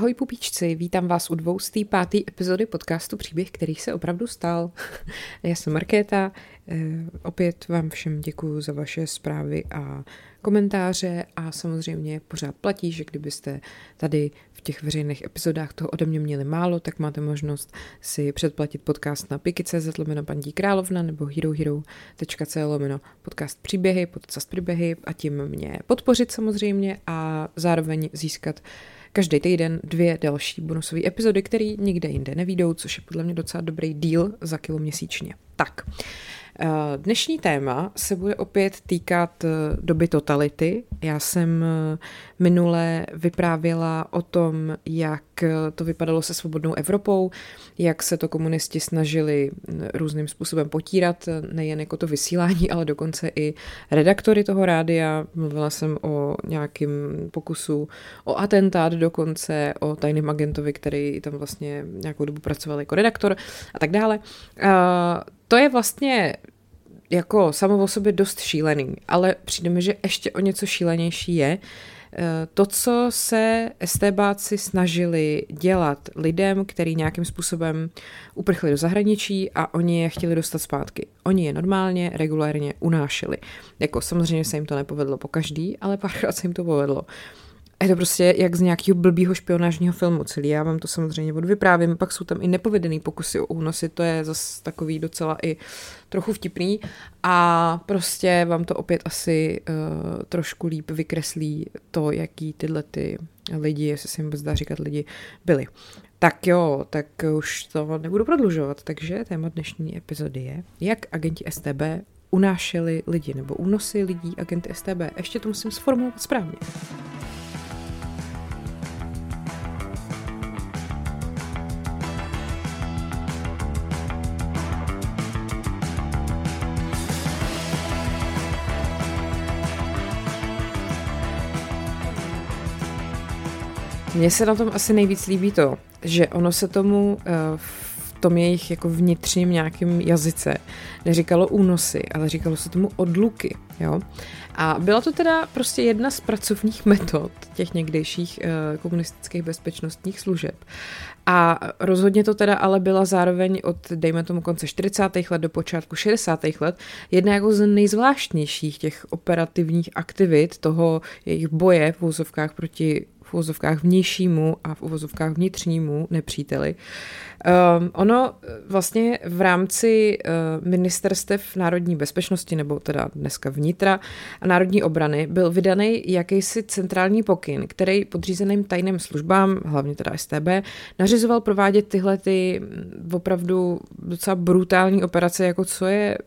Ahoj pupíčci, vítám vás u dvoustý pátý epizody podcastu Příběh, který se opravdu stal. Já jsem Markéta, eh, opět vám všem děkuji za vaše zprávy a komentáře a samozřejmě pořád platí, že kdybyste tady v těch veřejných epizodách toho ode mě měli málo, tak máte možnost si předplatit podcast na piky.cz lomeno paní královna nebo herohero.co podcast příběhy, podcast příběhy a tím mě podpořit samozřejmě a zároveň získat každý týden dvě další bonusové epizody, které nikde jinde nevídou, což je podle mě docela dobrý díl za kilo měsíčně. Tak, Dnešní téma se bude opět týkat eh, doby totality. Já jsem eh, minule vyprávěla o tom, jak to vypadalo se svobodnou Evropou, jak se to komunisti snažili mm, různým způsobem potírat, nejen jako to vysílání, ale dokonce i redaktory toho rádia. Mluvila jsem o nějakém pokusu o atentát dokonce, o tajném agentovi, který tam vlastně nějakou dobu pracoval jako redaktor a tak dále. To je vlastně jako samo o sobě dost šílený, ale přijde mi, že ještě o něco šílenější je, Eh, to, co se estébáci snažili dělat lidem, který nějakým způsobem uprchli do zahraničí a oni je chtěli dostat zpátky. Oni je normálně, regulárně unášeli. Jako samozřejmě se jim to nepovedlo po každý, ale párkrát se jim to povedlo. Je to prostě jak z nějakého blbýho špionážního filmu celý. Já vám to samozřejmě odvyprávím, pak jsou tam i nepovedený pokusy o únosy, to je zase takový docela i trochu vtipný a prostě vám to opět asi uh, trošku líp vykreslí to, jaký tyhle ty lidi, jestli se jim dá říkat lidi, byli. Tak jo, tak už to nebudu prodlužovat, takže téma dnešní epizody je, jak agenti STB unášeli lidi nebo únosy lidí agenty STB. Ještě to musím sformulovat správně. Mně se na tom asi nejvíc líbí to, že ono se tomu uh, v tom jejich jako vnitřním nějakým jazyce neříkalo únosy, ale říkalo se tomu odluky, jo. A byla to teda prostě jedna z pracovních metod těch někdejších uh, komunistických bezpečnostních služeb. A rozhodně to teda ale byla zároveň od, dejme tomu, konce 40. let do počátku 60. let jedna jako z nejzvláštnějších těch operativních aktivit toho jejich boje v úzovkách proti v uvozovkách vnějšímu a v uvozovkách vnitřnímu nepříteli. Um, ono vlastně v rámci uh, ministerstev národní bezpečnosti, nebo teda dneska vnitra a národní obrany, byl vydaný jakýsi centrální pokyn, který podřízeným tajným službám, hlavně teda STB, nařizoval provádět tyhle ty opravdu docela brutální operace, jako co je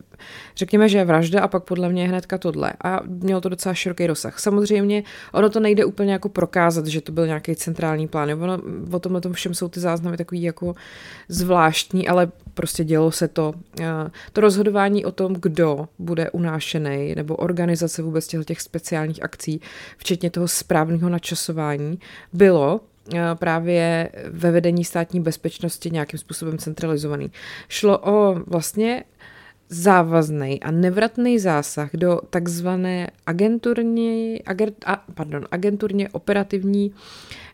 řekněme, že je vražda a pak podle mě hnedka tohle. A mělo to docela široký rozsah. Samozřejmě ono to nejde úplně jako prokázat, že to byl nějaký centrální plán. Ono, o tomhle tom všem jsou ty záznamy takový jako zvláštní, ale prostě dělo se to. To rozhodování o tom, kdo bude unášený, nebo organizace vůbec těch, speciálních akcí, včetně toho správného načasování, bylo právě ve vedení státní bezpečnosti nějakým způsobem centralizovaný. Šlo o vlastně závazný a nevratný zásah do takzvané agenturně, agent, a, pardon, agenturně operativní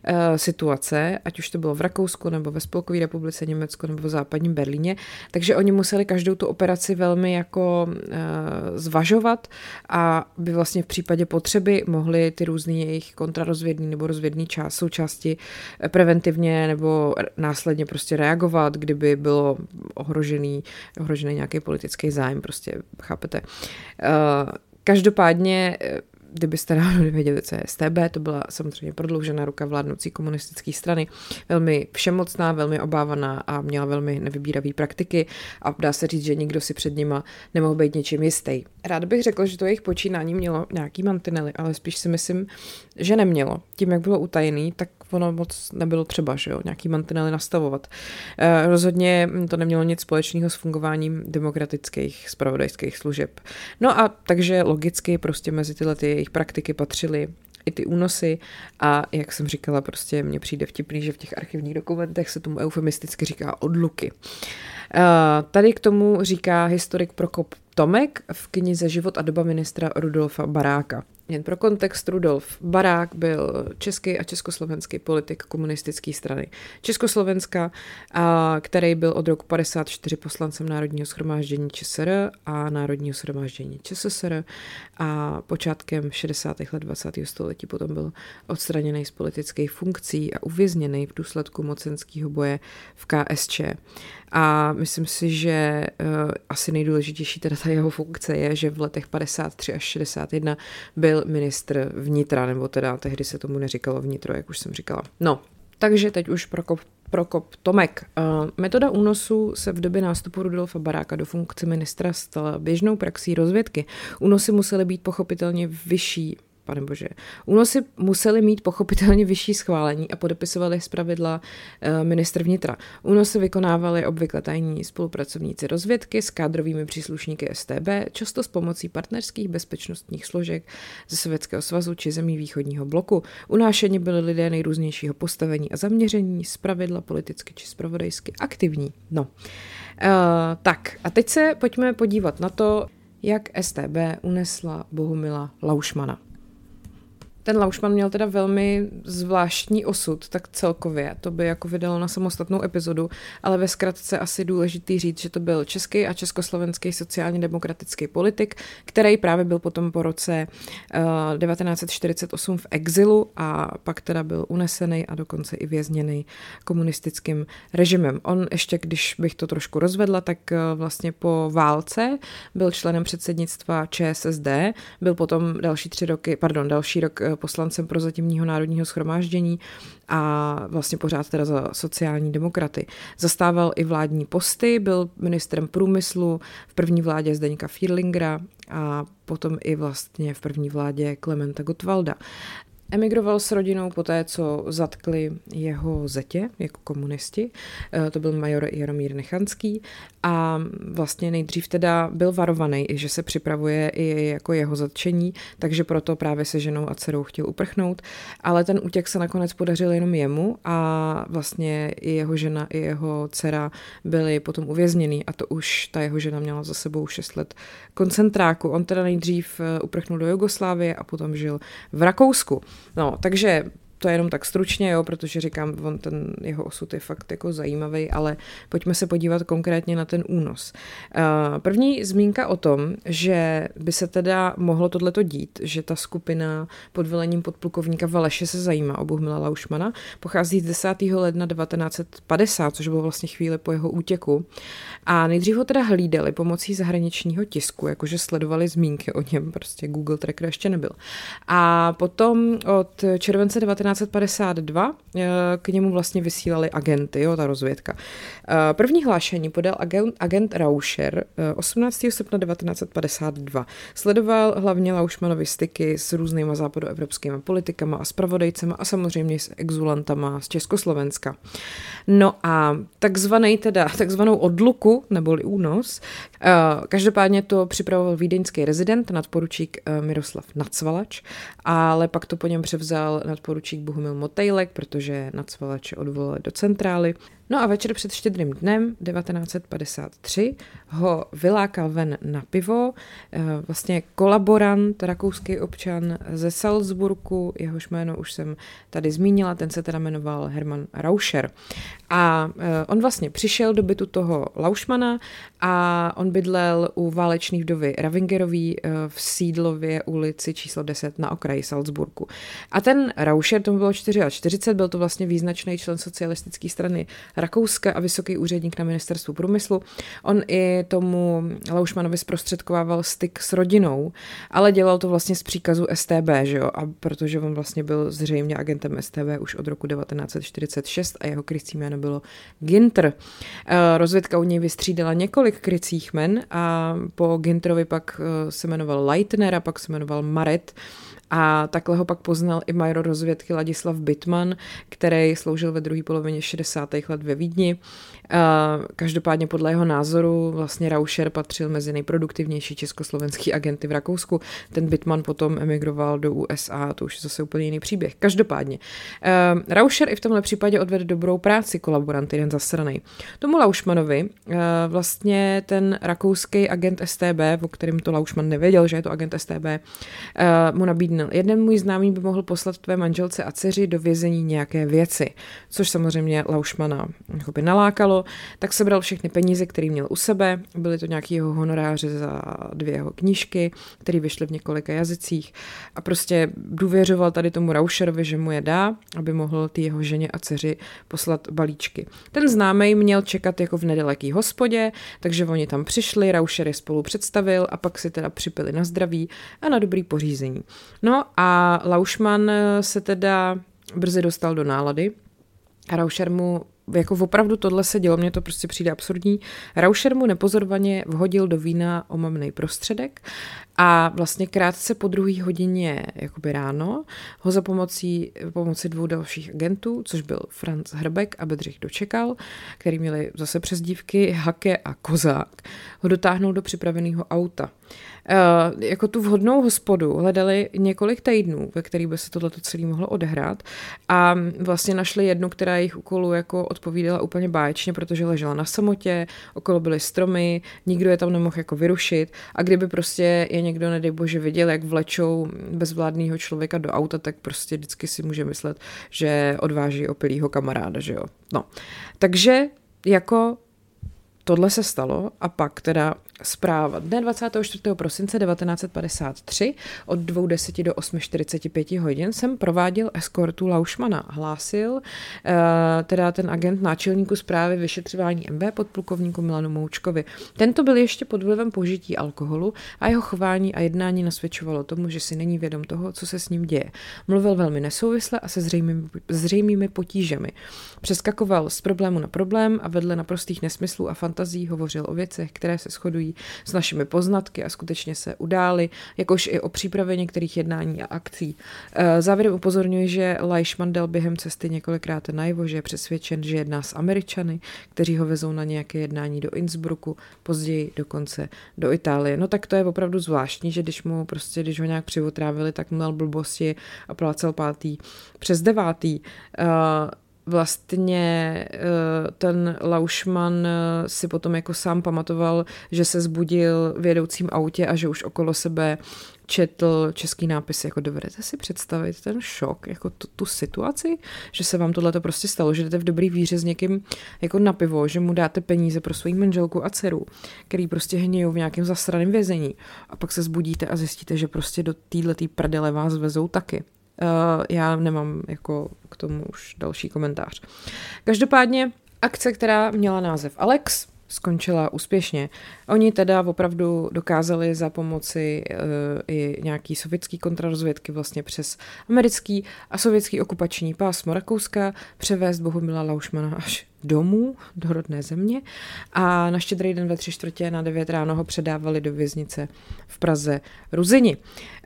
Eh, situace, ať už to bylo v Rakousku nebo ve Spolkové republice Německo nebo v západním Berlíně, takže oni museli každou tu operaci velmi jako eh, zvažovat a by vlastně v případě potřeby mohli ty různé jejich kontrarozvědní nebo rozvědní část, součásti eh, preventivně nebo následně prostě reagovat, kdyby bylo ohrožený, ohrožený nějaký politický zájem, prostě chápete. Každopádně kdybyste náhodou nevěděli, co je STB, to byla samozřejmě prodloužená ruka vládnoucí komunistické strany, velmi všemocná, velmi obávaná a měla velmi nevybíravé praktiky a dá se říct, že nikdo si před nima nemohl být něčím jistý. Rád bych řekl, že to jejich počínání mělo nějaký mantinely, ale spíš si myslím, že nemělo. Tím, jak bylo utajený, tak ono moc nebylo třeba, že jo, nějaký mantinely nastavovat. E, rozhodně to nemělo nic společného s fungováním demokratických spravodajských služeb. No a takže logicky prostě mezi tyhle ty jejich praktiky patřily i ty únosy a jak jsem říkala, prostě mně přijde vtipný, že v těch archivních dokumentech se tomu eufemisticky říká odluky. Uh, tady k tomu říká historik Prokop Tomek v knize Život a doba ministra Rudolfa Baráka. Jen pro kontext, Rudolf Barák byl český a československý politik komunistické strany Československa, a který byl od roku 54 poslancem Národního schromáždění ČSR a Národního schromáždění ČSSR a počátkem 60. let 20. století potom byl odstraněný z politických funkcí a uvězněný v důsledku mocenského boje v KSČ. A myslím si, že uh, asi nejdůležitější teda ta jeho funkce je, že v letech 53 až 61 byl ministr vnitra, nebo teda tehdy se tomu neříkalo vnitro, jak už jsem říkala. No, takže teď už Prokop, Prokop Tomek. Uh, metoda únosu se v době nástupu Rudolfa Baráka do funkce ministra stala běžnou praxí rozvědky. Únosy musely být pochopitelně vyšší pane bože. Únosy museli mít pochopitelně vyšší schválení a podepisovali zpravidla eh, ministr vnitra. Únosy vykonávali obvykle tajní spolupracovníci rozvědky s kádrovými příslušníky STB, často s pomocí partnerských bezpečnostních složek ze Sovětského svazu či zemí východního bloku. Unášeni byli lidé nejrůznějšího postavení a zaměření, zpravidla politicky či spravodajsky aktivní. No. Uh, tak, a teď se pojďme podívat na to, jak STB unesla Bohumila Laušmana. Ten Laušman měl teda velmi zvláštní osud, tak celkově to by jako vydalo na samostatnou epizodu, ale ve zkratce asi důležitý říct, že to byl český a československý sociálně demokratický politik, který právě byl potom po roce uh, eh, 1948 v exilu a pak teda byl unesený a dokonce i vězněný komunistickým režimem. On ještě, když bych to trošku rozvedla, tak uh, vlastně po válce byl členem předsednictva ČSSD, byl potom další tři roky, pardon, další rok uh, poslancem prozatímního národního schromáždění a vlastně pořád teda za sociální demokraty. Zastával i vládní posty, byl ministrem průmyslu v první vládě Zdeňka Fierlingera a potom i vlastně v první vládě Klementa Gottwalda. Emigroval s rodinou po té, co zatkli jeho zetě jako komunisti. Eh, to byl major Jaromír Nechanský a vlastně nejdřív teda byl varovaný, že se připravuje i jako jeho zatčení, takže proto právě se ženou a dcerou chtěl uprchnout, ale ten útěk se nakonec podařil jenom jemu a vlastně i jeho žena, i jeho dcera byli potom uvězněný a to už ta jeho žena měla za sebou 6 let koncentráku. On teda nejdřív eh, uprchnul do Jugoslávie a potom žil v Rakousku. No, takže to je jenom tak stručně, jo, protože říkám, on ten jeho osud je fakt jako zajímavý, ale pojďme se podívat konkrétně na ten únos. Uh, první zmínka o tom, že by se teda mohlo tohleto dít, že ta skupina pod velením podplukovníka Valeše se zajímá o Bohumila Laušmana, pochází z 10. ledna 1950, což bylo vlastně chvíli po jeho útěku. A nejdřív ho teda hlídali pomocí zahraničního tisku, jakože sledovali zmínky o něm, prostě Google Tracker ještě nebyl. A potom od července 19 1952 eh, k němu vlastně vysílali agenty, jo, ta rozvědka. Eh, první hlášení podal agent, agent Rauscher 18. Eh, srpna 1952. Sledoval hlavně Laušmanovi styky s různýma západoevropskými politikama a spravodajcema a samozřejmě s exulantama z Československa. No a takzvaný teda, takzvanou odluku, neboli únos, každopádně to připravoval vídeňský rezident, nadporučík Miroslav Nacvalač, ale pak to po něm převzal nadporučík Bohumil Motejlek, protože Nacvalače odvolali do centrály. No a večer před štědrým dnem 1953 ho vylákal ven na pivo, eh, vlastně kolaborant, rakouský občan ze Salzburgu, jehož jméno už jsem tady zmínila, ten se teda jmenoval Hermann Rauscher. A eh, on vlastně přišel do bytu toho Laušmana a on bydlel u válečné vdovy Ravingerový eh, v sídlově ulici číslo 10 na okraji Salzburgu. A ten Rauscher, tomu bylo 44, byl to vlastně význačný člen socialistické strany Rakouska a vysoký úředník na ministerstvu průmyslu. On i tomu Laušmanovi zprostředkovával styk s rodinou, ale dělal to vlastně z příkazu STB, že jo? A protože on vlastně byl zřejmě agentem STB už od roku 1946 a jeho krycí jméno bylo Ginter. Eh, rozvědka u něj vystřídala několik krycích men a po Ginterovi pak eh, se jmenoval Leitner a pak se jmenoval Maret A takhle ho pak poznal i major rozvědky Ladislav Bitman, který sloužil ve druhé polovině 60. let ve Vídni. Každopádně podle jeho názoru vlastně Rauscher patřil mezi nejproduktivnější československý agenty v Rakousku. Ten Bitman potom emigroval do USA, to už je zase úplně jiný příběh. Každopádně. Rauscher i v tomhle případě odvedl dobrou práci kolaborant jeden zasranej. Tomu Laušmanovi vlastně ten rakouský agent STB, o kterém to Laušman nevěděl, že je to agent STB, mu nabídnul. Jeden můj známý by mohl poslat tvé manželce a dceři do vězení nějaké věci, což samozřejmě Laušmana by nalákalo, tak sebral všechny peníze, které měl u sebe, byly to nějaký jeho honoráře za dvě jeho knížky, které vyšly v několika jazycích a prostě důvěřoval tady tomu Rauscherovi, že mu je dá, aby mohl ty jeho ženě a dceři poslat balíčky. Ten známý měl čekat jako v nedaleký hospodě, takže oni tam přišli, Rauscher je spolu představil a pak si teda připili na zdraví a na dobrý pořízení. No a Laušman se teda brzy dostal do nálady a Rauscher mu jako opravdu tohle se dělo, mně to prostě přijde absurdní. Rauscher mu nepozorovaně vhodil do vína omamný prostředek a vlastně krátce po druhé hodině jakoby ráno ho za pomocí, pomocí dvou dalších agentů, což byl Franz Hrbek a Bedřich Dočekal, který měli zase přezdívky Hake a Kozák, ho dotáhnout do připraveného auta. Uh, jako tu vhodnou hospodu hledali několik týdnů, ve kterých by se tohle celé mohlo odehrát a vlastně našli jednu, která jejich úkolu jako odpovídala úplně báječně, protože ležela na samotě, okolo byly stromy, nikdo je tam nemohl jako vyrušit a kdyby prostě je někdo, nedej bože, viděl, jak vlečou bezvládného člověka do auta, tak prostě vždycky si může myslet, že odváží opilýho kamaráda, že jo. No, takže jako tohle se stalo a pak teda Zpráva. Dne 24. prosince 1953 od 2.10 do 8.45 hodin jsem prováděl eskortu Laušmana. Hlásil eh, teda ten agent náčelníku zprávy vyšetřování MB podplukovníku Milanu Moučkovi. Tento byl ještě pod vlivem požití alkoholu a jeho chování a jednání nasvědčovalo tomu, že si není vědom toho, co se s ním děje. Mluvil velmi nesouvisle a se zřejmými, zřejmými potížemi. Přeskakoval z problému na problém a vedle naprostých nesmyslů a fantazí hovořil o věcech, které se shodují s našimi poznatky a skutečně se udály, jakož i o přípravě některých jednání a akcí. Eh, závěrem upozorňuji, že Leishman dal během cesty několikrát najevo, že je přesvědčen, že jedná s Američany, kteří ho vezou na nějaké jednání do Innsbrucku, později dokonce do Itálie. No tak to je opravdu zvláštní, že když mu prostě, když ho nějak přivotrávili, tak měl blbosti a plácel pátý přes devátý. Uh, vlastně eh, ten Laušman eh, si potom jako sám pamatoval, že se zbudil v jedoucím autě a že už okolo sebe četl český nápis, jako dovedete si představit ten šok, jako tu, tu situaci, že se vám tohle to prostě stalo, že jdete v dobrý víře s někým jako na pivo, že mu dáte peníze pro svoji manželku a dceru, který prostě hnějou v nějakém zasraném vězení a pak se zbudíte a zjistíte, že prostě do téhle prdele vás vezou taky. Uh, já nemám jako k tomu už další komentář. Každopádně akce, která měla název Alex, skončila úspěšně. Oni teda opravdu dokázali za pomoci uh, i nějaký sovětský kontrarozvědky vlastně přes americký a sovětský okupační pásmo Rakouska převést Bohumila Laušmana až domů, do rodné země a na štědrý den ve tři čtvrtě na devět ráno ho předávali do věznice v Praze Ruzini.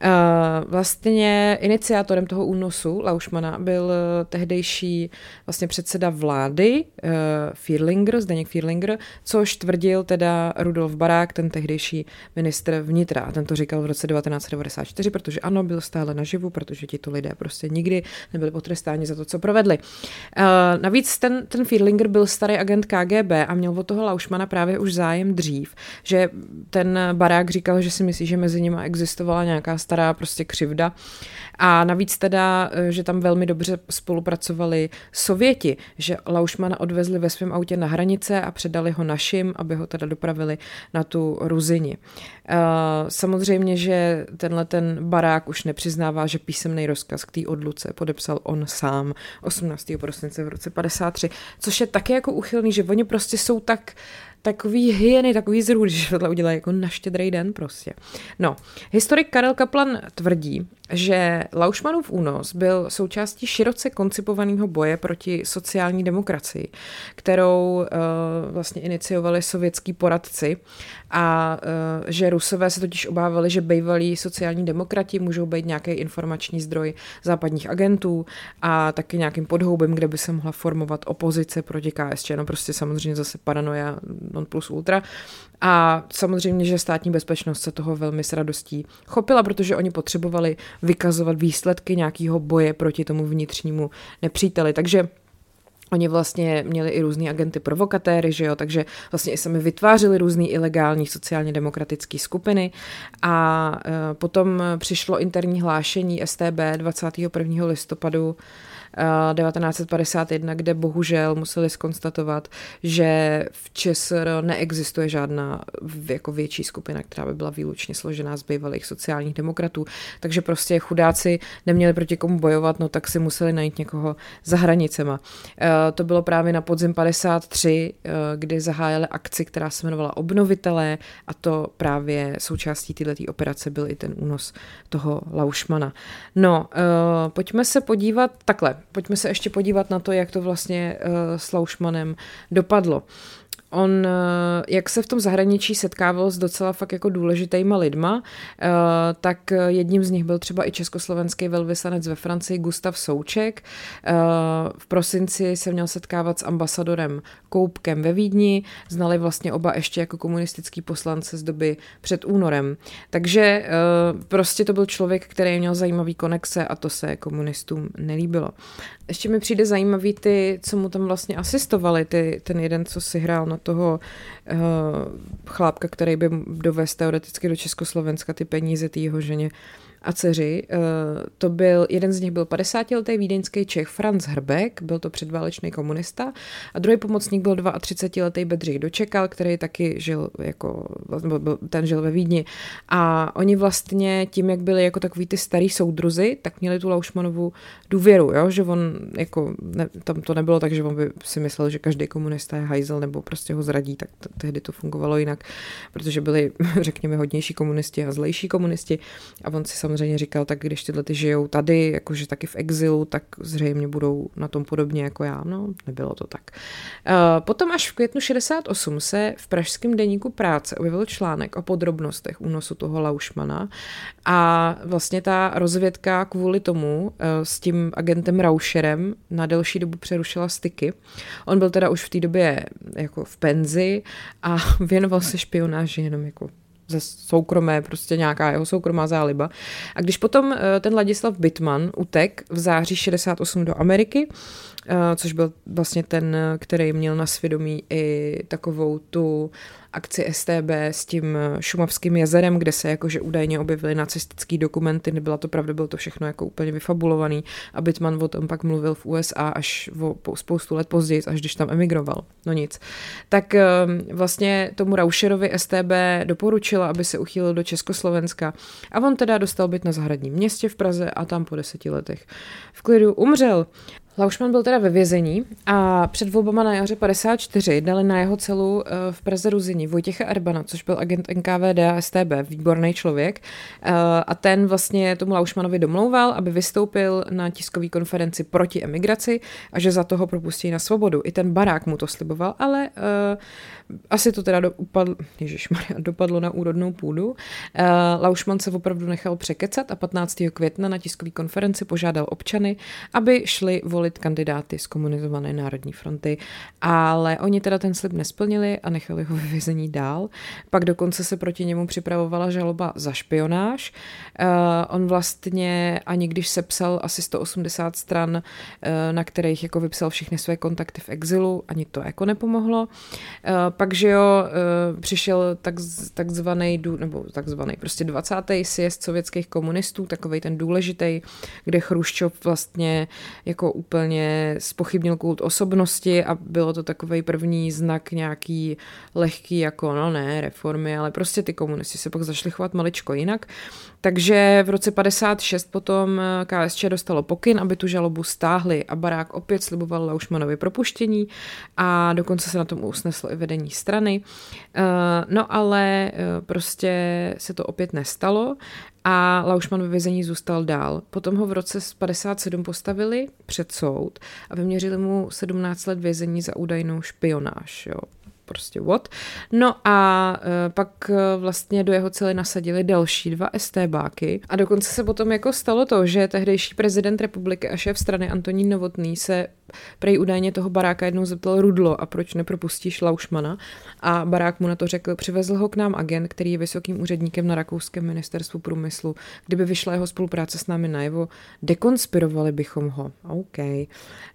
Eh, vlastně iniciátorem toho únosu Laušmana byl tehdejší vlastně předseda vlády eh, Fierlinger, Zdeněk Fierlinger, což tvrdil teda Rudolf Barák, ten tehdejší ministr vnitra. A ten to říkal v roce 1994, protože ano, byl stále naživu, protože tito lidé prostě nikdy nebyli potrestáni za to, co provedli. Eh, navíc ten, ten Fierlinger Finger byl starý agent KGB a měl od toho Laušmana právě už zájem dřív, že ten barák říkal, že si myslí, že mezi nimi existovala nějaká stará prostě křivda a navíc teda, že tam velmi dobře spolupracovali Sověti, že Laušmana odvezli ve svém autě na hranice a předali ho našim, aby ho teda dopravili na tu Ruzini. Samozřejmě, že tenhle ten barák už nepřiznává, že písemný rozkaz k té odluce podepsal on sám 18. prosince v roce 53, což je taky jako uchylný, že oni prostě jsou tak takový hyeny, takový zrůd, když tohle udělají jako na štědrý den prostě. No, historik Karel Kaplan tvrdí, že Laušmanův únos byl součástí široce koncipovaného boje proti sociální demokracii, kterou uh, vlastně iniciovali sovětský poradci a uh, že Rusové se totiž obávali, že bývalí sociální demokrati můžou být nějaký informační zdroj západních agentů a taky nějakým podhoubem, kde by se mohla formovat opozice proti KSČ. No prostě samozřejmě zase paranoia non plus ultra. A samozřejmě, že státní bezpečnost se toho velmi s radostí chopila, protože oni potřebovali vykazovat výsledky nějakého boje proti tomu vnitřnímu nepříteli. Takže Oni vlastně měli i různý agenty provokatéry, že jo, takže vlastně i sami vytvářeli různý ilegální sociálně demokratické skupiny a e, potom přišlo interní hlášení STB 21. listopadu 1951, kde bohužel museli skonstatovat, že v ČSR neexistuje žádná jako větší skupina, která by byla výlučně složená z bývalých sociálních demokratů. Takže prostě chudáci neměli proti komu bojovat, no tak si museli najít někoho za hranicema. E, to bylo právě na podzim 53, e, kdy zahájili akci, která se jmenovala Obnovitelé a to právě součástí této operace byl i ten únos toho Laušmana. No, pojďme se podívat takhle pojďme se ještě podívat na to, jak to vlastně uh, s Laušmanem dopadlo. On, eh, jak se v tom zahraničí setkával s docela fakt jako důležitýma lidma, eh, tak jedním z nich byl třeba i československý velvyslanec ve Francii Gustav Souček. Eh, v prosinci se měl setkávat s ambasadorem Koupkem ve Vídni, znali vlastně oba ještě jako komunistický poslance z doby před únorem. Takže prostě to byl člověk, který měl zajímavý konexe a to se komunistům nelíbilo. Ještě mi přijde zajímavý ty, co mu tam vlastně asistovali, ty, ten jeden, co si hrál na toho uh, chlápka, který by dovez teoreticky do Československa ty peníze té jeho ženě. Uh, a dceři. Eh, to byl, jeden z nich byl 50-letý vídeňský Čech Franz Hrbek, byl to předválečný komunista, a druhý pomocník byl 32-letý Bedřich Dočekal, který taky žil jako, ten žil ve Vídni. A oni vlastně tím, jak byli jako takový ty starý soudruzi, tak měli tu Laušmanovu důvěru, jo? že on jako, ne, tam to nebylo tak, že on by si myslel, že každý komunista je hajzel nebo prostě ho zradí, tak t- tehdy to fungovalo jinak, protože byli, řekněme, hodnější komunisti a zlejší komunisti a on si samozřejmě samozřejmě říkal, tak když tyhle ty žijou tady, jakože taky v exilu, tak zřejmě budou na tom podobně jako já. No, nebylo to tak. Eh, potom až v květnu 68 se v pražském deníku práce objevil článek o podrobnostech únosu toho Laušmana a vlastně ta rozvědka kvůli tomu eh, s tím agentem Rauscherem na delší dobu přerušila styky. On byl teda už v té době jako v penzi a věnoval se špionáži jenom jako ze soukromé, prostě nějaká jeho soukromá záliba. A když potom eh, ten Ladislav Bitman utek v září 68 do Ameriky, což byl vlastně ten, který měl na svědomí i takovou tu akci STB s tím eh, Šumavským jezerem, kde se jakože údajně objevily nacistické dokumenty, nebyla to pravda, bylo to všechno jako úplně vyfabulovaný a Bitman o tom pak mluvil v USA až o spoustu let později, až když tam emigroval. No nic. Tak ehm, vlastně tomu Rauscherovi STB doporučila, aby se uchýlil do Československa a on teda dostal byt na zahradním městě v Praze a tam po deseti letech v klidu umřel. Laušman byl teda ve vězení a před volbama na jaře 54 dali na jeho celu eh, v Praze Ruzini Vojtěcha Erbana, což byl agent NKVD a STB, výborný člověk. Eh, a ten vlastně tomu Laušmanovi domlouval, aby vystoupil na tiskové konferenci proti emigraci a že za toho propustí na svobodu. I ten barák mu to sliboval, ale uh, asi to teda dopadlo, ježišmarja, dopadlo na úrodnou půdu. Uh, Laušman se opravdu nechal překecat a 15. května na tiskové konferenci požádal občany, aby šli volit kandidáty z komunizované národní fronty, ale oni teda ten slib nesplnili a nechali ho ve vězení dál. Pak dokonce se proti němu připravovala žaloba za špionáž. Uh, on vlastně ani když sepsal asi 180 stran, uh, na kterých jako vypsal všechny své kontakty v exilu, ani to jako nepomohlo. Pak, že jo, uh, přišel tak, takzvaný, nebo takzvaný, prostě 20. sjezd sovětských komunistů, takový ten důležitý, kde Chruščov vlastně jako úplně úplně spochybnil kult osobnosti a bylo to takový první znak nějaký lehký jako, no ne, reformy, ale prostě ty komunisti se pak zašli chovat maličko jinak. Takže v roce 56 potom eh, KSČ dostalo pokyn, aby tu žalobu stáhli a barák opět sliboval Laušmanovi propuštění a dokonce se na tom usneslo i vedení strany. Eh, no ale eh, prostě se to opět nestalo a Laušman ve vězení zůstal dál. Potom ho v roce 57 postavili před soud a vyměřili mu 17 let vězení za údajnou špionáž. Jo prostě what. No a e, pak vlastně do jeho cely nasadili další dva STBáky a dokonce se potom jako stalo to, že tehdejší prezident republiky a šéf strany Antonín Novotný se prej údajně toho baráka jednou zeptal Rudlo a proč nepropustíš Laušmana a barák mu na to řekl, přivezl ho k nám agent, který je vysokým úředníkem na rakouském ministerstvu průmyslu. Kdyby vyšla jeho spolupráce s námi najevo, dekonspirovali bychom ho. OK.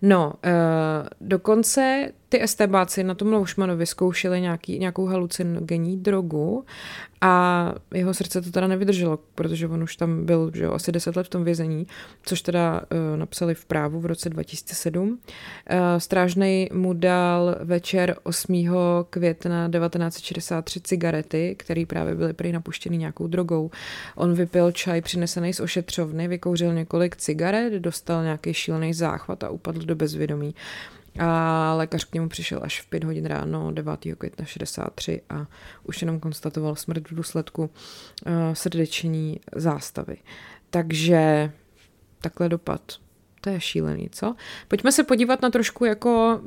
No, uh, dokonce ty estébáci na tom Laušmanovi zkoušeli nějaký, nějakou halucinogenní drogu a jeho srdce to teda nevydrželo, protože on už tam byl že jo, asi 10 let v tom vězení, což teda uh, napsali v právu v roce 2007. Uh, strážnej mu dal večer 8. května 1963 cigarety, které právě byly prý napuštěny nějakou drogou. On vypil čaj přinesený z ošetřovny, vykouřil několik cigaret, dostal nějaký šílený záchvat a upadl do bezvědomí. A lékař k němu přišel až v 5 hodin ráno 9. května 63 a už jenom konstatoval smrt v důsledku uh, srdeční zástavy. Takže takhle dopad. To je šílený, co? Pojďme se podívat na trošku jako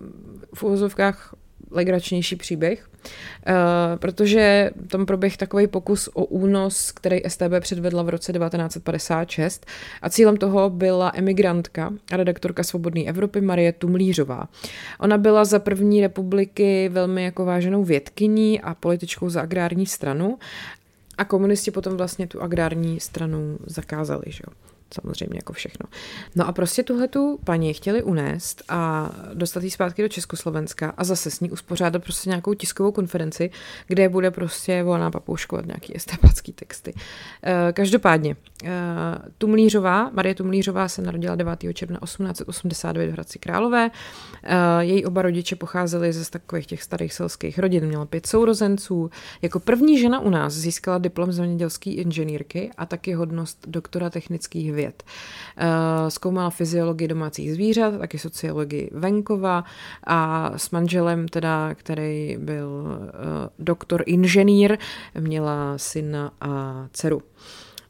v uvozovkách legračnější příběh, uh, protože tam proběh takový pokus o únos, který STB předvedla v roce 1956 a cílem toho byla emigrantka a redaktorka Svobodné Evropy Marie Tumlířová. Ona byla za první republiky velmi jako váženou vědkyní a političkou za agrární stranu a komunisti potom vlastně tu agrární stranu zakázali. Že? Samozřejmě jako všechno. No a prostě tuhle tu paní chtěli unést a dostat ji zpátky do Československa a zase s ní uspořádat prostě nějakou tiskovou konferenci, kde bude prostě volná papouškovat nějaký estepácký texty. Eh, každopádně, eh, Tumlířová, Marie Tumlířová se narodila 9. června 1889 v Hradci Králové. Eh, její oba rodiče pocházeli ze takových těch starých selských rodin, měla pět sourozenců. Jako první žena u nás získala diplom zemědělské inženýrky a taky hodnost doktora technických věd věd. Eh, zkoumala fyziologii domácích zvířat, taky sociologii venkova a s manželem, teda, který byl eh, doktor inženýr, měla syna a dceru.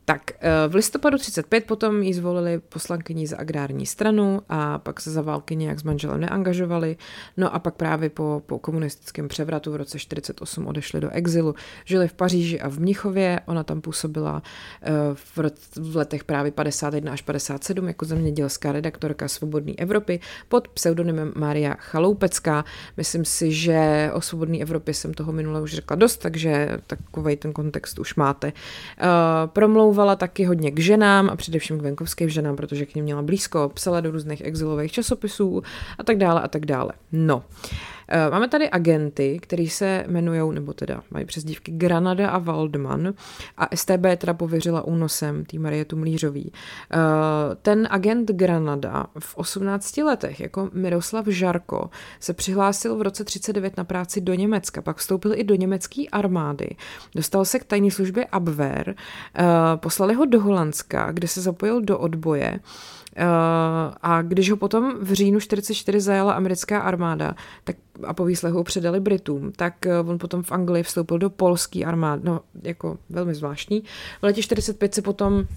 Tak eh, v listopadu 35 potom ji zvolili poslankyní za agrární stranu a pak se za války nějak s manželem neangažovali. No a pak právě po, po komunistickém převratu v roce 48 odešli do exilu. Žili v Paříži a v Mnichově. Ona tam působila eh, v, v letech právě 51 až 57 jako zemědělská redaktorka Svobodné Evropy pod pseudonymem Maria Chaloupecká. Myslím si, že o Svobodné Evropě jsem toho minule už řekla dost, takže takový ten kontext už máte. Uh, promlouv promlouvala taky hodně k ženám a především k venkovským ženám, protože k ním měla blízko, psala do různých exilových časopisů a tak dále a tak dále. No, máme tady agenty, který se jmenují, nebo teda mají přezdívky Granada a Waldman. A STB teda pověřila únosem tý Marie Tumlířový. Eh, ten agent Granada v 18 letech jako Miroslav Žarko se přihlásil v roce 39 na práci do Německa, pak vstoupil i do německé armády, dostal se k tajní službě Abwehr, eh, poslali ho do Holandska, kde se zapojil do odboje a když ho potom v říjnu 44 zajala americká armáda tak a po výslechu ho předali Britům, tak eh, on potom v Anglii vstoupil do polské armády, no jako velmi zvláštní. V letě 45 se potom Eh,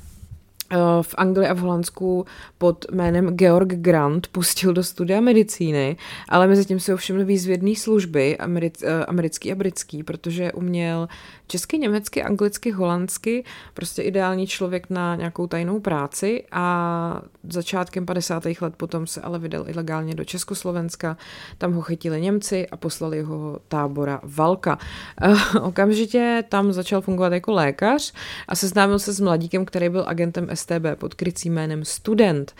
v Anglii a v Holandsku pod jménem Georg Grant pustil do studia medicíny, ale mezi tím se ovšiml výzvědný služby eh, americký a britský, protože uměl česky, německy, anglicky, holandsky, prostě ideální člověk na nějakou tajnou práci a začátkem 50. let potom se ale vydal ilegálně do Československa, tam ho chytili Němci a poslali ho tábora Valka. Eh, okamžitě tam začal fungovat jako lékař a seznámil se s mladíkem, který byl agentem STB pod krycím jménem Student.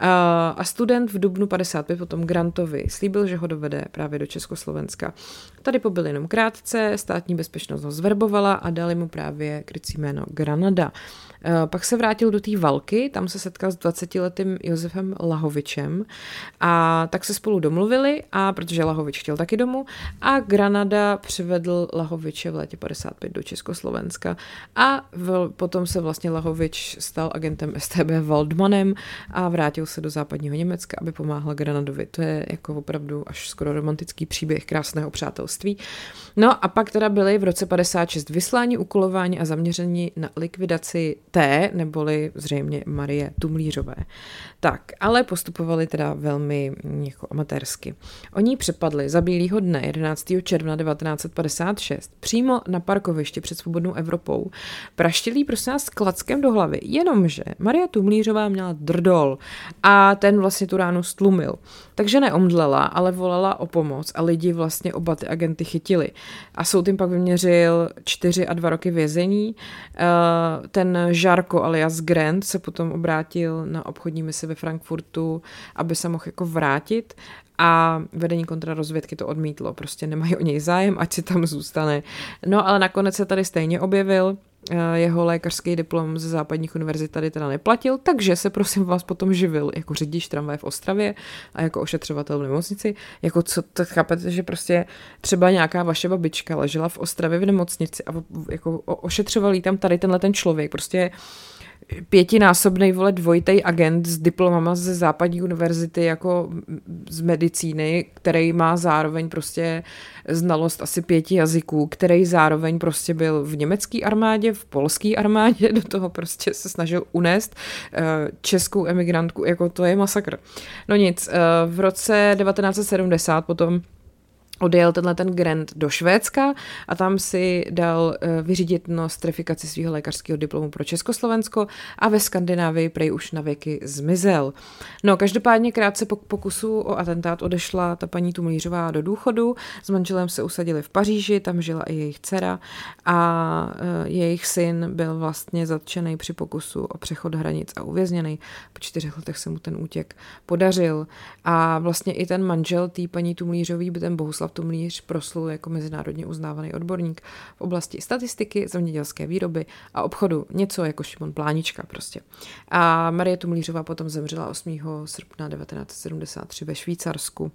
A Student v dubnu 55 potom Grantovi slíbil, že ho dovede právě do Československa. Tady pobyl jenom krátce, státní bezpečnost ho zverbovala a dali mu právě krycí jméno Granada. Eh, pak se vrátil do té Valky, tam se setkal s 20-letým Josefem Lahovičem a tak se spolu domluvili, a protože Lahovič chtěl taky domů, a Granada přivedl Lahoviče v létě 55 do Československa a v, potom se vlastně Lahovič stal agentem STB Waldmanem a vrátil se do západního Německa, aby pomáhal Granadovi. To je jako opravdu až skoro romantický příběh krásného přátelství. No a pak teda byli v roce 56 vyslání, ukulování a zaměření na likvidaci té, neboli zřejmě Marie Tumlířové. Tak, ale postupovali teda velmi jako amatérsky. Oni přepadli za bílýho dne 11. června 1956 přímo na parkovišti před svobodnou Evropou. Praštilí prosím nás klackem do hlavy, jenomže Maria Tumlířová měla drdol a ten vlastně tu ránu stlumil. Takže neomdlela, ale volala o pomoc a lidi vlastně oba ty agenty chytili. A soud jim pak vyměřil čtyři a dva roky vězení. Eh, ten Žarko alias Grant se potom obrátil na obchodní misi ve Frankfurtu, aby se mohl jako vrátit a vedení kontrarozvědky to odmítlo, prostě nemají o něj zájem, ať si tam zůstane. No ale nakonec se tady stejně objevil, jeho lékařský diplom ze západních univerzit tady teda neplatil, takže se prosím vás potom živil jako řidič tramvaje v Ostravě a jako ošetřovatel v nemocnici. Jako co, to chápete, že prostě třeba nějaká vaše babička ležela v Ostravě v nemocnici a jako ošetřoval tam tady tenhle ten člověk. Prostě pětinásobný vole dvojitej agent s diplomama ze západní univerzity jako z medicíny, který má zároveň prostě znalost asi pěti jazyků, který zároveň prostě byl v německé armádě, v polské armádě, do toho prostě se snažil unést eh, českou emigrantku, jako to je masakr. No nic, eh, v roce 1970 potom odjel tenhle ten Grant do Švédska a tam si dal uh, vyřídit nostrifikaci svého lékařského diplomu pro Československo a ve Skandinávii prej už na věky zmizel. No, každopádně krátce po pokusu o atentát odešla ta paní Tumlířová do důchodu, s manželem se usadili v Paříži, tam žila i jejich dcera a uh, jejich syn byl vlastně zatčený při pokusu o přechod hranic a uvězněný. Po čtyřech letech se mu ten útěk podařil a vlastně i ten manžel té paní Tumlířový, by ten Bohuslav Tumlíř proslul jako mezinárodně uznávaný odborník v oblasti statistiky, zemědělské výroby a obchodu. Něco jako Šimon Plánička prostě. A Marie Tumlířová potom zemřela 8. srpna 1973 ve Švýcarsku. Uh,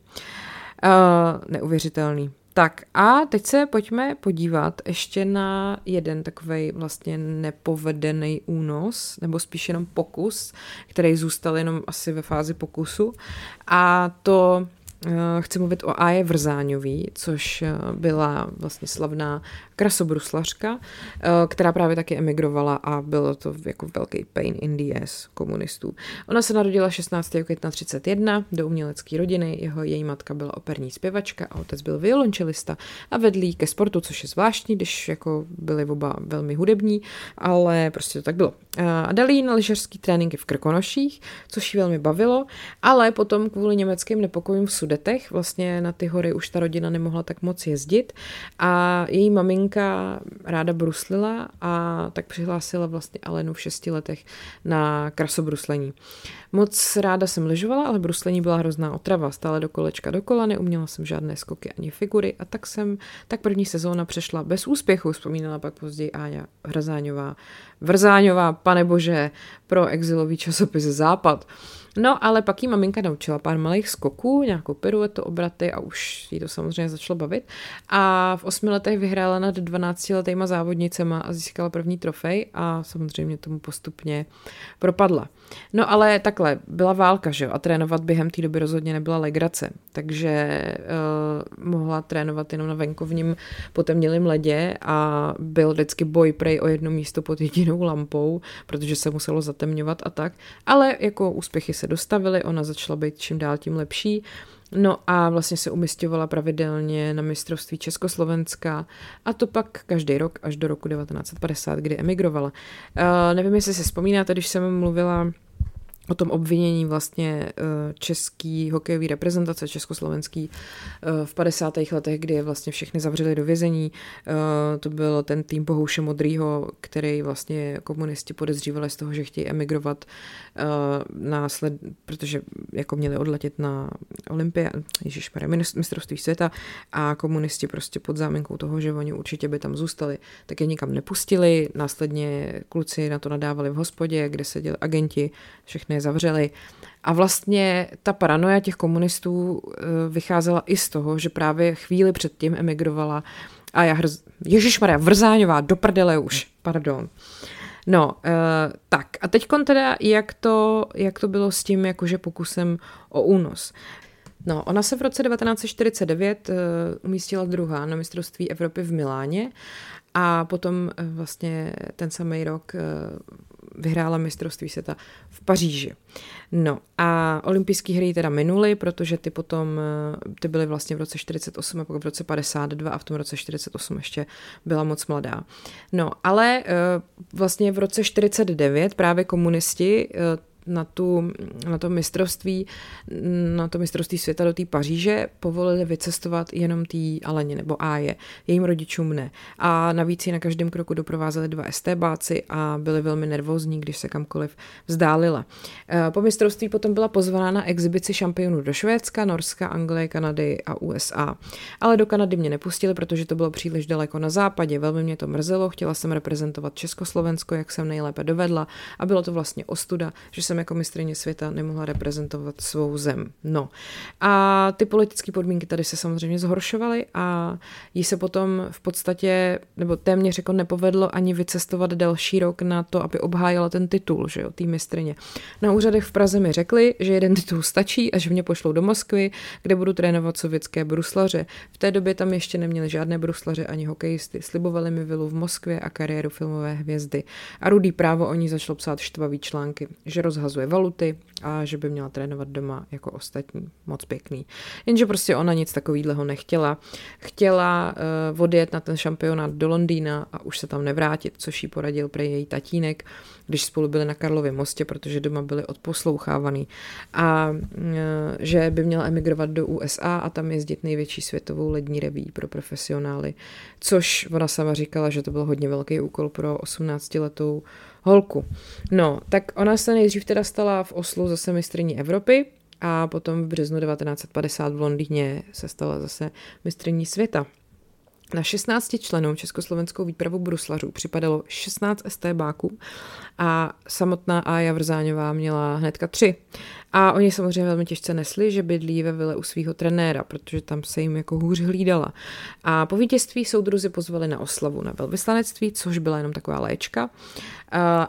neuvěřitelný. Tak a teď se pojďme podívat ještě na jeden takový vlastně nepovedený únos, nebo spíš jenom pokus, který zůstal jenom asi ve fázi pokusu. A to chci mluvit o Aje Vrzáňový, což eh, byla vlastně slavná krasobruslařka, eh, která právě taky emigrovala a bylo to jako velký pain in the ass komunistů. Ona se narodila 16. května 31 do umělecké rodiny, jeho její matka byla operní zpěvačka a otec byl violončelista a vedlí ke sportu, což je zvláštní, když jako byli oba velmi hudební, ale prostě to tak bylo. A dali jí na lyžařský tréninky v Krkonoších, což jí velmi bavilo, ale potom kvůli německým nepokojům v Sudetech vlastně na ty hory už ta rodina nemohla tak moc jezdit a její maminka ráda bruslila a tak přihlásila vlastně Alenu v šesti letech na krasobruslení. Moc ráda jsem lyžovala, ale bruslení byla hrozná otrava, stále do kolečka dokola, neuměla jsem žádné skoky ani figury a tak jsem, tak první sezóna přešla bez úspěchu, vzpomínala pak později Áňa Hrazáňová. Vrzáňová, pane bože, pro exilový časopis Západ. No, ale pak jí maminka naučila pár malých skoků, nějakou piruetu, obraty a už jí to samozřejmě začalo bavit. A v osmi letech vyhrála nad 12 letýma závodnicema a získala první trofej a samozřejmě tomu postupně propadla. No ale takhle, byla válka, že jo, a trénovat během té doby rozhodně nebyla legrace, takže uh, mohla trénovat jenom na venkovním potemnělém ledě a byl vždycky boj prej o jedno místo pod jedinou lampou, protože se muselo zatemňovat a tak, ale jako úspěchy se dostavily, ona začala být čím dál tím lepší, No a vlastně se umistovala pravidelně na mistrovství Československa a to pak každý rok až do roku 1950, kdy emigrovala. Uh, nevím, jestli si vzpomínáte, když jsem mluvila o tom obvinění vlastně eh, český hokejový reprezentace československý eh, v 50. letech, kdy je vlastně všechny zavřeli do vězení. Eh, to byl ten tým Bohouše Modrýho, který vlastně komunisti podezřívali z toho, že chtějí emigrovat násled, protože jako měli odletět na Olympia, ježišmarja, mistrovství světa a komunisti prostě pod záminkou toho, že oni určitě by tam zůstali, tak je nikam nepustili. Následně kluci na to nadávali v hospodě, kde seděli agenti, všechny je zavřeli. A vlastně ta paranoja těch komunistů eh, vycházela i z toho, že právě chvíli předtím emigrovala a já hrz... Ježišmarja, Vrzáňová, do prdele už, pardon. No, uh, tak a teď teda, jak to, jak to bylo s tím jakože pokusem o únos. No, ona se v roce 1949 uh, eh, umístila druhá na mistrovství Evropy v Miláně a potom uh, vlastně ten samý rok uh, vyhrála mistrovství světa v Paříži. No a olympijské hry teda minuly, protože ty potom, eh, ty byly vlastně v roce 48 a pak v roce 52 a v tom roce 48 ještě byla moc mladá. No ale eh, vlastně v roce 49 právě komunisti eh, na, tu, na to mistrovství, na to mistrovství světa do té Paříže povolili vycestovat jenom té Aleně nebo Áje, jejím rodičům ne. A navíc ji na každém kroku doprovázeli dva STBáci a byli velmi nervózní, když se kamkoliv vzdálila. Eh, po mistrovství potom byla pozvaná na exibici šampionů do Švédska, Norska, Anglie, Kanady a USA. Ale do Kanady mě nepustili, protože to bylo příliš daleko na západě. Velmi mě to mrzelo, chtěla jsem reprezentovat Československo, jak jsem nejlépe dovedla a bylo to vlastně ostuda, že jsem jsem jako mistrně světa nemohla reprezentovat svou zem. No. A ty politické podmínky tady se samozřejmě zhoršovaly a jí se potom v podstatě, nebo téměř jako nepovedlo ani vycestovat další rok na to, aby obhájila ten titul, že jo, tý mistrně. Na úřadech v Praze mi řekli, že jeden titul stačí a že mě pošlou do Moskvy, kde budu trénovat sovětské bruslaře. V té době tam ještě neměli žádné bruslaře ani hokejisty. Slibovali mi vilu v Moskvě a kariéru filmové hvězdy. A rudý právo o ní začalo psát štvavý články, že rozhazuje rozhazuje valuty a že by měla trénovat doma jako ostatní. Moc pěkný. Jenže prostě ona nic takového nechtěla. Chtěla uh, odjet na ten šampionát do Londýna a už se tam nevrátit, což jí poradil pro její tatínek, když spolu byli na Karlově mostě, protože doma byli odposlouchávaný. A uh, že by měla emigrovat do USA a tam jezdit největší světovou lední reví pro profesionály. Což ona sama říkala, že to byl hodně velký úkol pro 18-letou holku. No, tak ona se nejdřív teda stala v Oslu zase mistrní Evropy a potom v březnu 1950 v Londýně se stala zase mistrní světa. Na 16 členů československou výpravu bruslařů připadalo 16 STBáků a samotná Aja Vrzáňová měla hnedka tři. A oni samozřejmě velmi těžce nesli, že bydlí ve vile u svého trenéra, protože tam se jim jako hůř hlídala. A po vítězství soudruzi pozvali na oslavu na velvyslanectví, což byla jenom taková léčka,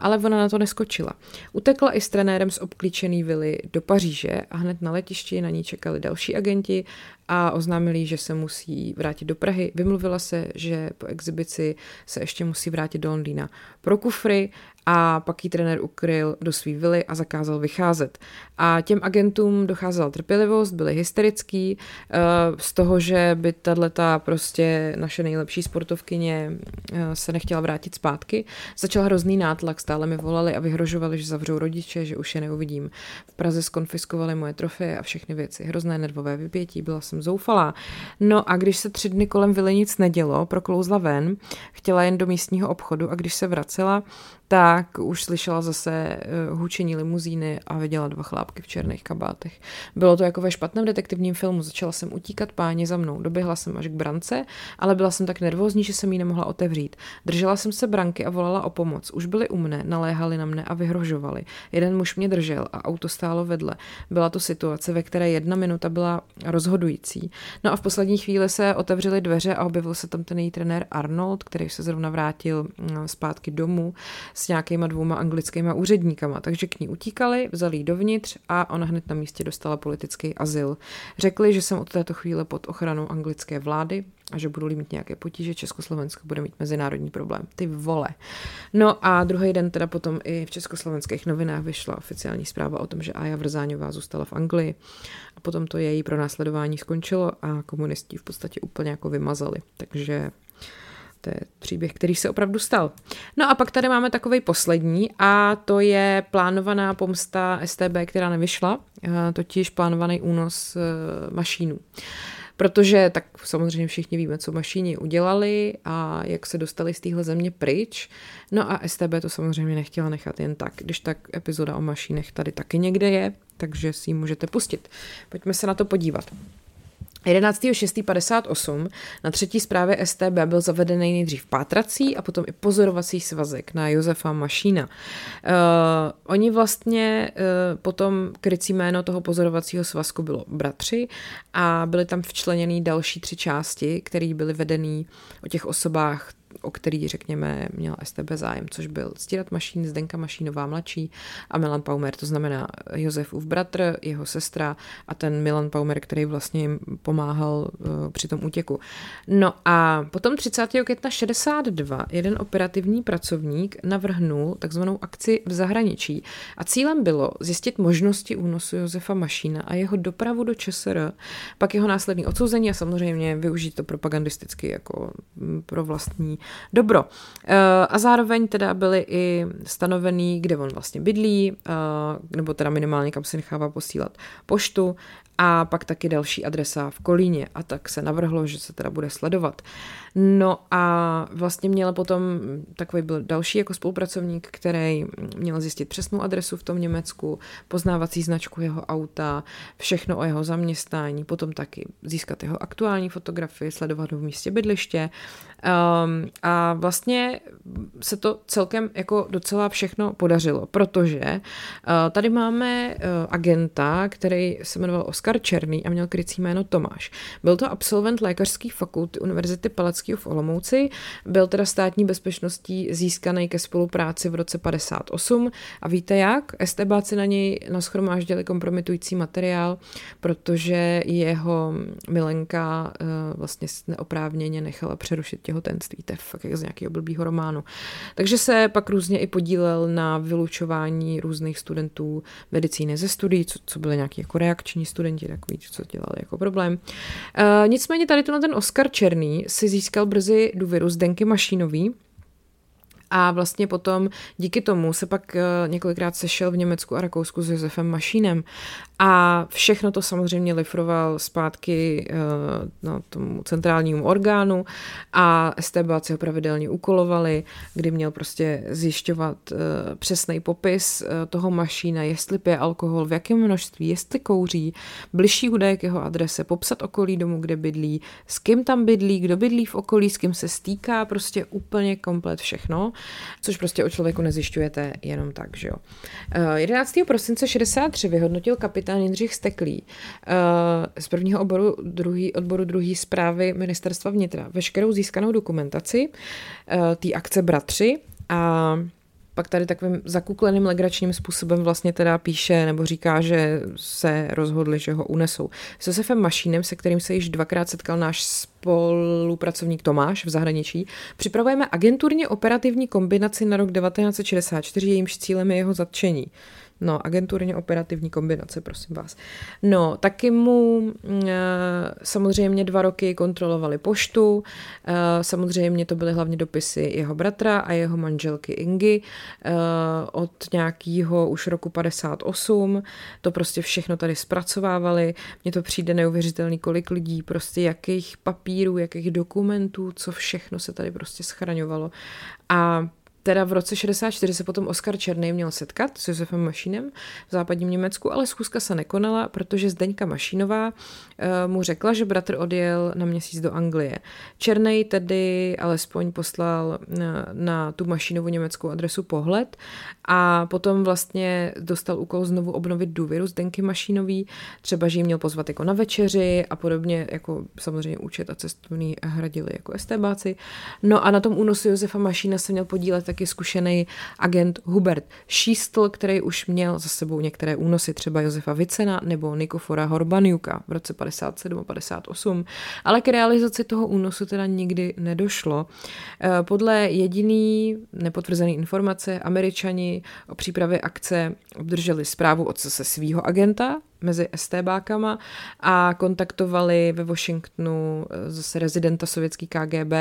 ale ona na to neskočila. Utekla i s trenérem z obklíčený vily do Paříže a hned na letišti na ní čekali další agenti a oznámili, že se musí vrátit do Prahy. Vymluvila se, že po exibici se ještě musí vrátit do Londýna pro kufry a pak jí trenér ukryl do svý vily a zakázal vycházet. A těm agentům docházela trpělivost, byli hysterický eh, z toho, že by tato prostě naše nejlepší sportovkyně eh, se nechtěla vrátit zpátky. Začal hrozný nátlak, stále mi volali a vyhrožovali, že zavřou rodiče, že už je neuvidím. V Praze skonfiskovali moje trofeje a všechny věci. Hrozné nervové vypětí, byla jsem zoufalá. No a když se tři dny kolem vily nic nedělo, proklouzla ven, chtěla jen do místního obchodu a když se vracela, tak už slyšela zase uh, hučení limuzíny a viděla dva chlápky v černých kabátech. Bylo to jako ve špatném detektivním filmu. Začala jsem utíkat páně za mnou. Doběhla jsem až k brance, ale byla jsem tak nervózní, že jsem ji nemohla otevřít. Držela jsem se branky a volala o pomoc. Už byli u mne, naléhali na mne a vyhrožovali. Jeden muž mě držel a auto stálo vedle. Byla to situace, ve které jedna minuta byla rozhodující. No a v poslední chvíli se otevřely dveře a objevil se tam ten její trenér Arnold, který se zrovna vrátil mm, zpátky domů s nějakýma dvouma anglickýma úředníkama, takže k ní utíkali, vzali ji dovnitř a ona hned na místě dostala politický azyl. Řekli, že jsem od této chvíle pod ochranou anglické vlády a že budu mít nějaké potíže, Československo bude mít mezinárodní problém. Ty vole. No a druhý den teda potom i v československých novinách vyšla oficiální zpráva o tom, že Aja Vrzáňová zůstala v Anglii a potom to její pronásledování skončilo a komunisti v podstatě úplně jako vymazali. Takže To je příběh, který se opravdu stal. No a pak tady máme takový poslední a to je plánovaná pomsta STB, která nevyšla, totiž plánovaný únos mašínů protože tak samozřejmě všichni víme, co mašíni udělali a jak se dostali z téhle země pryč. No a STB to samozřejmě nechtěla nechat jen tak, když tak epizoda o mašínech tady taky někde je, takže si ji můžete pustit. Pojďme se na to podívat. 11.6.58 na třetí zprávě STB byl zavedený nejdřív pátrací a potom i pozorovací svazek na Josefa Mašína. Uh, oni vlastně uh, potom krycí jméno toho pozorovacího svazku bylo bratři a byly tam včleněny další tři části, které byly vedený o těch osobách o který, řekněme, měl STB zájem, což byl Stírat Mašín, Zdenka Mašínová mladší a Milan Paumer, to znamená Josefův bratr, jeho sestra a ten Milan Paumer, který vlastně jim pomáhal uh, při tom útěku. No a potom 30. května 62 jeden operativní pracovník navrhnul takzvanou akci v zahraničí a cílem bylo zjistit možnosti únosu Josefa Mašína a jeho dopravu do ČSR, pak jeho následný odsouzení a samozřejmě využít to propagandisticky jako mm, pro vlastní dobro. Eh, a zároveň teda byly i stanovený, kde on vlastně bydlí, eh, nebo teda minimálně kam si nechává posílat poštu a pak taky další adresa v Kolíně a tak se navrhlo, že se teda bude sledovat. No a vlastně měl potom, takový byl další jako spolupracovník, který měl zjistit přesnou adresu v tom Německu, poznávací značku jeho auta, všechno o jeho zaměstnání, potom taky získat jeho aktuální fotografii, sledovat ho v místě bydliště. Um, a vlastně se to celkem jako docela všechno podařilo, protože uh, tady máme uh, agenta, který se jmenoval Oskar Černý a měl krycí jméno Tomáš. Byl to absolvent lékařské fakulty Univerzity Palackého v Olomouci, byl teda státní bezpečností získaný ke spolupráci v roce 58 a víte jak? STBáci na něj naschromáždili kompromitující materiál, protože jeho milenka uh, vlastně neoprávněně nechala přerušit těhotenství. To je fakt jak z nějakého blbýho románu. Takže se pak různě i podílel na vylučování různých studentů medicíny ze studií, co, co byly nějaký jako reakční studenti, takový, co dělali jako problém. Uh, nicméně tady ten Oscar Černý si získal brzy důvěru Zdenky Mašínový, a vlastně potom díky tomu se pak eh, několikrát sešel v Německu a Rakousku s Josefem Mašínem. A všechno to samozřejmě lifroval zpátky eh, no, tomu centrálnímu orgánu a STBáci ho pravidelně ukolovali, kdy měl prostě zjišťovat eh, přesný popis toho Mašína, jestli pije alkohol, v jakém množství, jestli kouří, bližší údaje k jeho adrese, popsat okolí domu, kde bydlí, s kým tam bydlí, kdo bydlí v okolí, s kým se stýká, prostě úplně komplet všechno což prostě o člověku nezjišťujete jenom tak, že jo. 11. Eh, prosince 63 vyhodnotil kapitán Jindřich Steklý eh, z prvního oboru druhý, odboru druhé zprávy ministerstva vnitra veškerou získanou dokumentaci eh, té akce Bratři a pak tady takovým zakukleným legračním způsobem vlastně teda píše nebo říká, že se rozhodli, že ho unesou. S Josefem Mašínem, se kterým se již dvakrát setkal náš spolupracovník Tomáš v zahraničí, připravujeme agenturně operativní kombinaci na rok 1964, jejímž cílem je jeho zatčení. No, agenturně operativní kombinace, prosím vás. No, taky mu e, samozřejmě dva roky kontrolovali poštu, e, samozřejmě to byly hlavně dopisy jeho bratra a jeho manželky Ingy. E, od nějakého už roku 58, to prostě všechno tady zpracovávali, mně to přijde neuvěřitelný, kolik lidí, prostě jakých papírů, jakých dokumentů, co všechno se tady prostě schraňovalo. A Teda v roce 64 se potom Oskar Černý měl setkat s Josefem Mašínem v západním Německu, ale schůzka se nekonala, protože Zdeňka Mašínová uh, mu řekla, že bratr odjel na měsíc do Anglie. Černý tedy alespoň poslal na, na tu Mašínovu německou adresu pohled a potom vlastně dostal úkol znovu obnovit důvěru Zdenky Mašínový, třeba, že jí měl pozvat jako na večeři a podobně, jako samozřejmě účet a cestovný hradili jako estébáci. No a na tom únosu Josefa Mašína se měl podílet taky zkušený agent Hubert Šístl, který už měl za sebou některé únosy, třeba Josefa Vicena nebo Nikofora Horbaniuka v roce 57 a 58, ale k realizaci toho únosu teda nikdy nedošlo. Eh, podle jediný nepotvrzený informace američani o přípravě akce obdrželi zprávu od se svého agenta, mezi STBákama a kontaktovali ve Washingtonu eh, zase rezidenta sovětský KGB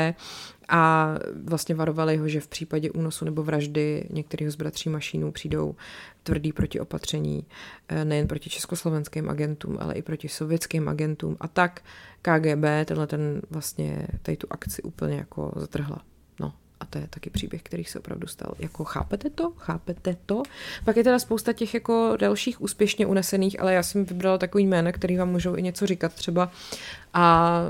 a vlastně varovali ho, že v případě únosu nebo vraždy některých z bratří Mašínů přijdou tvrdý protiopatření eh, nejen proti československým agentům, ale i proti sovětským agentům. A tak KGB tenhle ten vlastně tady tu akci úplně jako zatrhla. A to je taky příběh, který se opravdu stal. Jako chápete to? Chápete to? Pak je teda spousta těch jako dalších úspěšně unesených, ale já jsem vybrala takový jména, který vám můžou i něco říkat třeba. A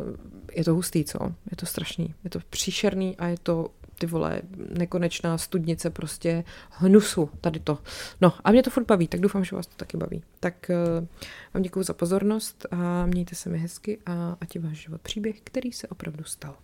je to hustý, co? Je to strašný. Je to příšerný a je to ty vole, nekonečná studnice prostě hnusu, tady to. No a mě to furt baví, tak doufám, že vás to taky baví. Tak uh, vám děkuji za pozornost a mějte se mi hezky a ať je váš život příběh, který se opravdu stal.